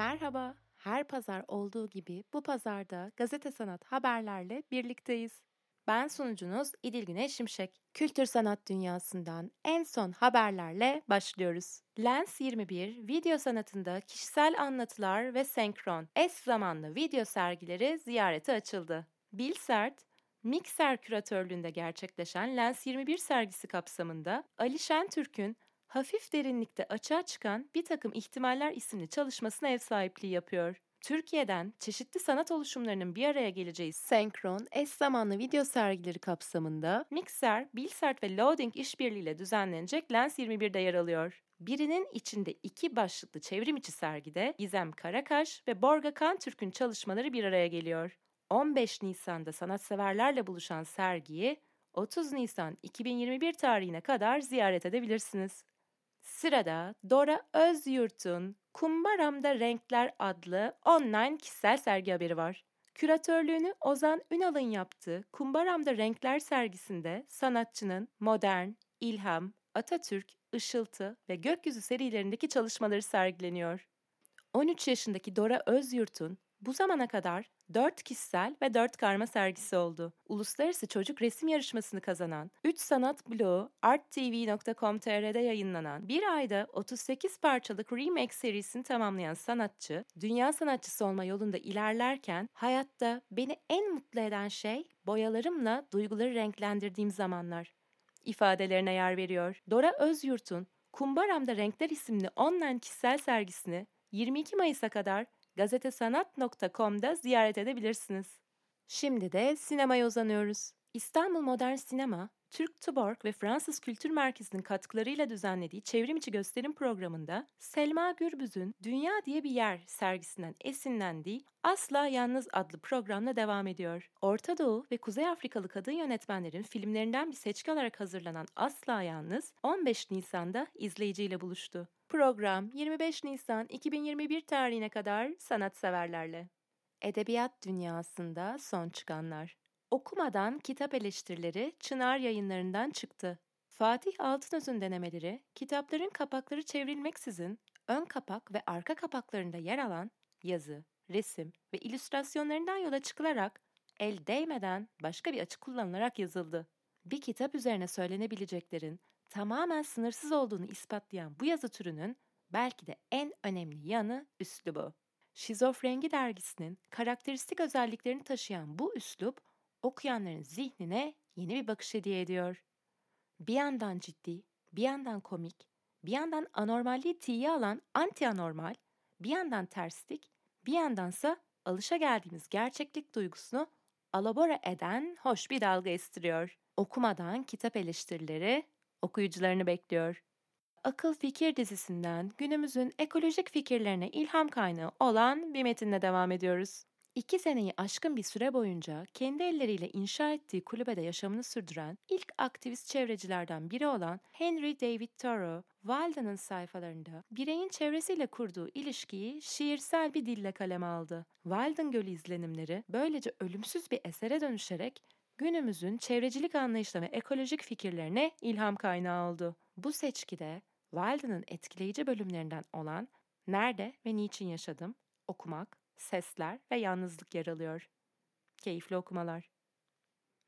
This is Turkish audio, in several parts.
Merhaba. Her pazar olduğu gibi bu pazarda gazete sanat haberlerle birlikteyiz. Ben sunucunuz İdil Güneş Şimşek. Kültür sanat dünyasından en son haberlerle başlıyoruz. Lens 21 video sanatında kişisel anlatılar ve senkron eş zamanlı video sergileri ziyarete açıldı. Bilsert, Mikser küratörlüğünde gerçekleşen Lens 21 sergisi kapsamında Ali Şentürk'ün hafif derinlikte açığa çıkan bir takım ihtimaller isimli çalışmasına ev sahipliği yapıyor. Türkiye'den çeşitli sanat oluşumlarının bir araya geleceği senkron, eş zamanlı video sergileri kapsamında Mixer, Bilsert ve Loading işbirliğiyle düzenlenecek Lens 21'de yer alıyor. Birinin içinde iki başlıklı çevrim içi sergide Gizem Karakaş ve Borga Kan Türk'ün çalışmaları bir araya geliyor. 15 Nisan'da sanatseverlerle buluşan sergiyi 30 Nisan 2021 tarihine kadar ziyaret edebilirsiniz. Sırada Dora Özyurt'un Kumbaramda Renkler adlı online kişisel sergi haberi var. Küratörlüğünü Ozan Ünal'ın yaptığı Kumbaramda Renkler sergisinde sanatçının modern, ilham, Atatürk, ışıltı ve gökyüzü serilerindeki çalışmaları sergileniyor. 13 yaşındaki Dora Özyurt'un bu zamana kadar 4 kişisel ve 4 karma sergisi oldu. Uluslararası Çocuk Resim Yarışması'nı kazanan, 3 sanat bloğu arttv.com.tr'de yayınlanan, bir ayda 38 parçalık remake serisini tamamlayan sanatçı, dünya sanatçısı olma yolunda ilerlerken hayatta beni en mutlu eden şey boyalarımla duyguları renklendirdiğim zamanlar ifadelerine yer veriyor. Dora Özyurt'un Kumbaramda Renkler isimli online kişisel sergisini 22 Mayıs'a kadar gazetesanat.com'da ziyaret edebilirsiniz. Şimdi de sinemaya uzanıyoruz. İstanbul Modern Sinema, Türk Tuborg ve Fransız Kültür Merkezi'nin katkılarıyla düzenlediği çevrimiçi gösterim programında Selma Gürbüz'ün Dünya diye bir yer sergisinden esinlendiği Asla Yalnız adlı programla devam ediyor. Orta Doğu ve Kuzey Afrikalı kadın yönetmenlerin filmlerinden bir seçki olarak hazırlanan Asla Yalnız 15 Nisan'da izleyiciyle buluştu. Program 25 Nisan 2021 tarihine kadar sanatseverlerle. Edebiyat dünyasında son çıkanlar. Okumadan kitap eleştirileri Çınar yayınlarından çıktı. Fatih Altınöz'ün denemeleri, kitapların kapakları çevrilmeksizin ön kapak ve arka kapaklarında yer alan yazı, resim ve illüstrasyonlarından yola çıkılarak el değmeden başka bir açı kullanılarak yazıldı. Bir kitap üzerine söylenebileceklerin tamamen sınırsız olduğunu ispatlayan bu yazı türünün belki de en önemli yanı üslubu. Şizofrengi dergisinin karakteristik özelliklerini taşıyan bu üslup okuyanların zihnine yeni bir bakış hediye ediyor. Bir yandan ciddi, bir yandan komik, bir yandan anormalliği tiye alan anti anormal, bir yandan terslik, bir yandansa alışa geldiğimiz gerçeklik duygusunu alabora eden hoş bir dalga estiriyor. Okumadan kitap eleştirileri okuyucularını bekliyor. Akıl Fikir dizisinden günümüzün ekolojik fikirlerine ilham kaynağı olan bir metinle devam ediyoruz. İki seneyi aşkın bir süre boyunca kendi elleriyle inşa ettiği kulübede yaşamını sürdüren ilk aktivist çevrecilerden biri olan Henry David Thoreau, Walden'ın sayfalarında bireyin çevresiyle kurduğu ilişkiyi şiirsel bir dille kaleme aldı. Walden Gölü izlenimleri böylece ölümsüz bir esere dönüşerek günümüzün çevrecilik anlayışına ve ekolojik fikirlerine ilham kaynağı oldu. Bu seçkide Walden'ın etkileyici bölümlerinden olan Nerede ve Niçin Yaşadım, Okumak, Sesler ve Yalnızlık yer alıyor. Keyifli okumalar.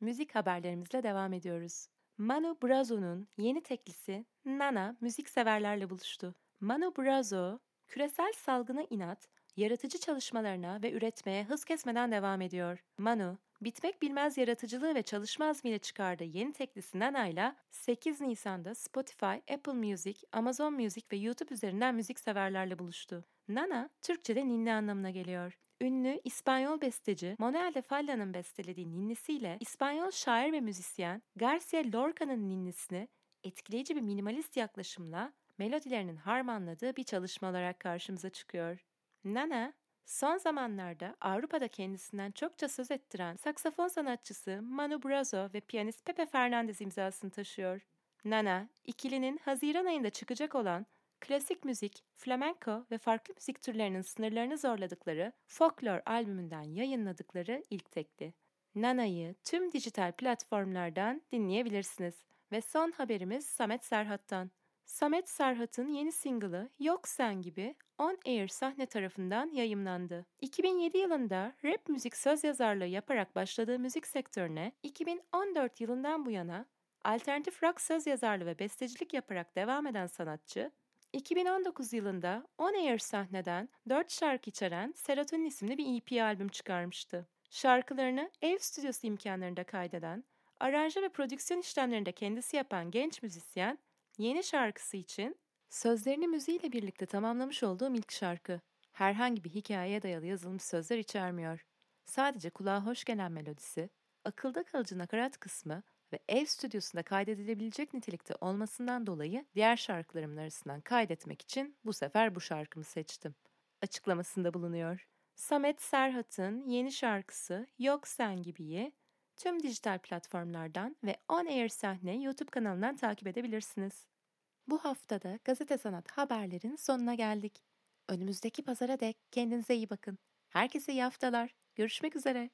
Müzik haberlerimizle devam ediyoruz. Manu Brazo'nun yeni teklisi Nana müzik severlerle buluştu. Manu Brazo, küresel salgına inat, yaratıcı çalışmalarına ve üretmeye hız kesmeden devam ediyor. Manu, bitmek bilmez yaratıcılığı ve çalışma azmiyle çıkardığı yeni teklisi Nana'yla 8 Nisan'da Spotify, Apple Music, Amazon Music ve YouTube üzerinden müzik severlerle buluştu. Nana, Türkçe'de ninni anlamına geliyor. Ünlü İspanyol besteci Manuel de Falla'nın bestelediği ninnisiyle İspanyol şair ve müzisyen Garcia Lorca'nın ninnisini etkileyici bir minimalist yaklaşımla melodilerinin harmanladığı bir çalışma olarak karşımıza çıkıyor. Nana, son zamanlarda Avrupa'da kendisinden çokça söz ettiren saksafon sanatçısı Manu Brazo ve piyanist Pepe Fernandez imzasını taşıyor. Nana, ikilinin Haziran ayında çıkacak olan klasik müzik, flamenco ve farklı müzik türlerinin sınırlarını zorladıkları Folklore albümünden yayınladıkları ilk tekli. Nana'yı tüm dijital platformlardan dinleyebilirsiniz. Ve son haberimiz Samet Serhat'tan. Samet Serhat'ın yeni single'ı Yok Sen gibi On Air sahne tarafından yayımlandı. 2007 yılında rap müzik söz yazarlığı yaparak başladığı müzik sektörüne 2014 yılından bu yana alternatif rock söz yazarlığı ve bestecilik yaparak devam eden sanatçı, 2019 yılında On Air sahneden 4 şarkı içeren Serotonin isimli bir EP albüm çıkarmıştı. Şarkılarını ev stüdyosu imkanlarında kaydeden, aranje ve prodüksiyon işlemlerinde kendisi yapan genç müzisyen, yeni şarkısı için sözlerini müziğiyle birlikte tamamlamış olduğum ilk şarkı. Herhangi bir hikayeye dayalı yazılmış sözler içermiyor. Sadece kulağa hoş gelen melodisi, akılda kalıcı nakarat kısmı ve ev stüdyosunda kaydedilebilecek nitelikte olmasından dolayı diğer şarkılarımın arasından kaydetmek için bu sefer bu şarkımı seçtim. Açıklamasında bulunuyor. Samet Serhat'ın yeni şarkısı Yok Sen Gibi'yi tüm dijital platformlardan ve On Air Sahne YouTube kanalından takip edebilirsiniz. Bu haftada Gazete Sanat haberlerin sonuna geldik. Önümüzdeki pazara dek kendinize iyi bakın. Herkese iyi haftalar. Görüşmek üzere.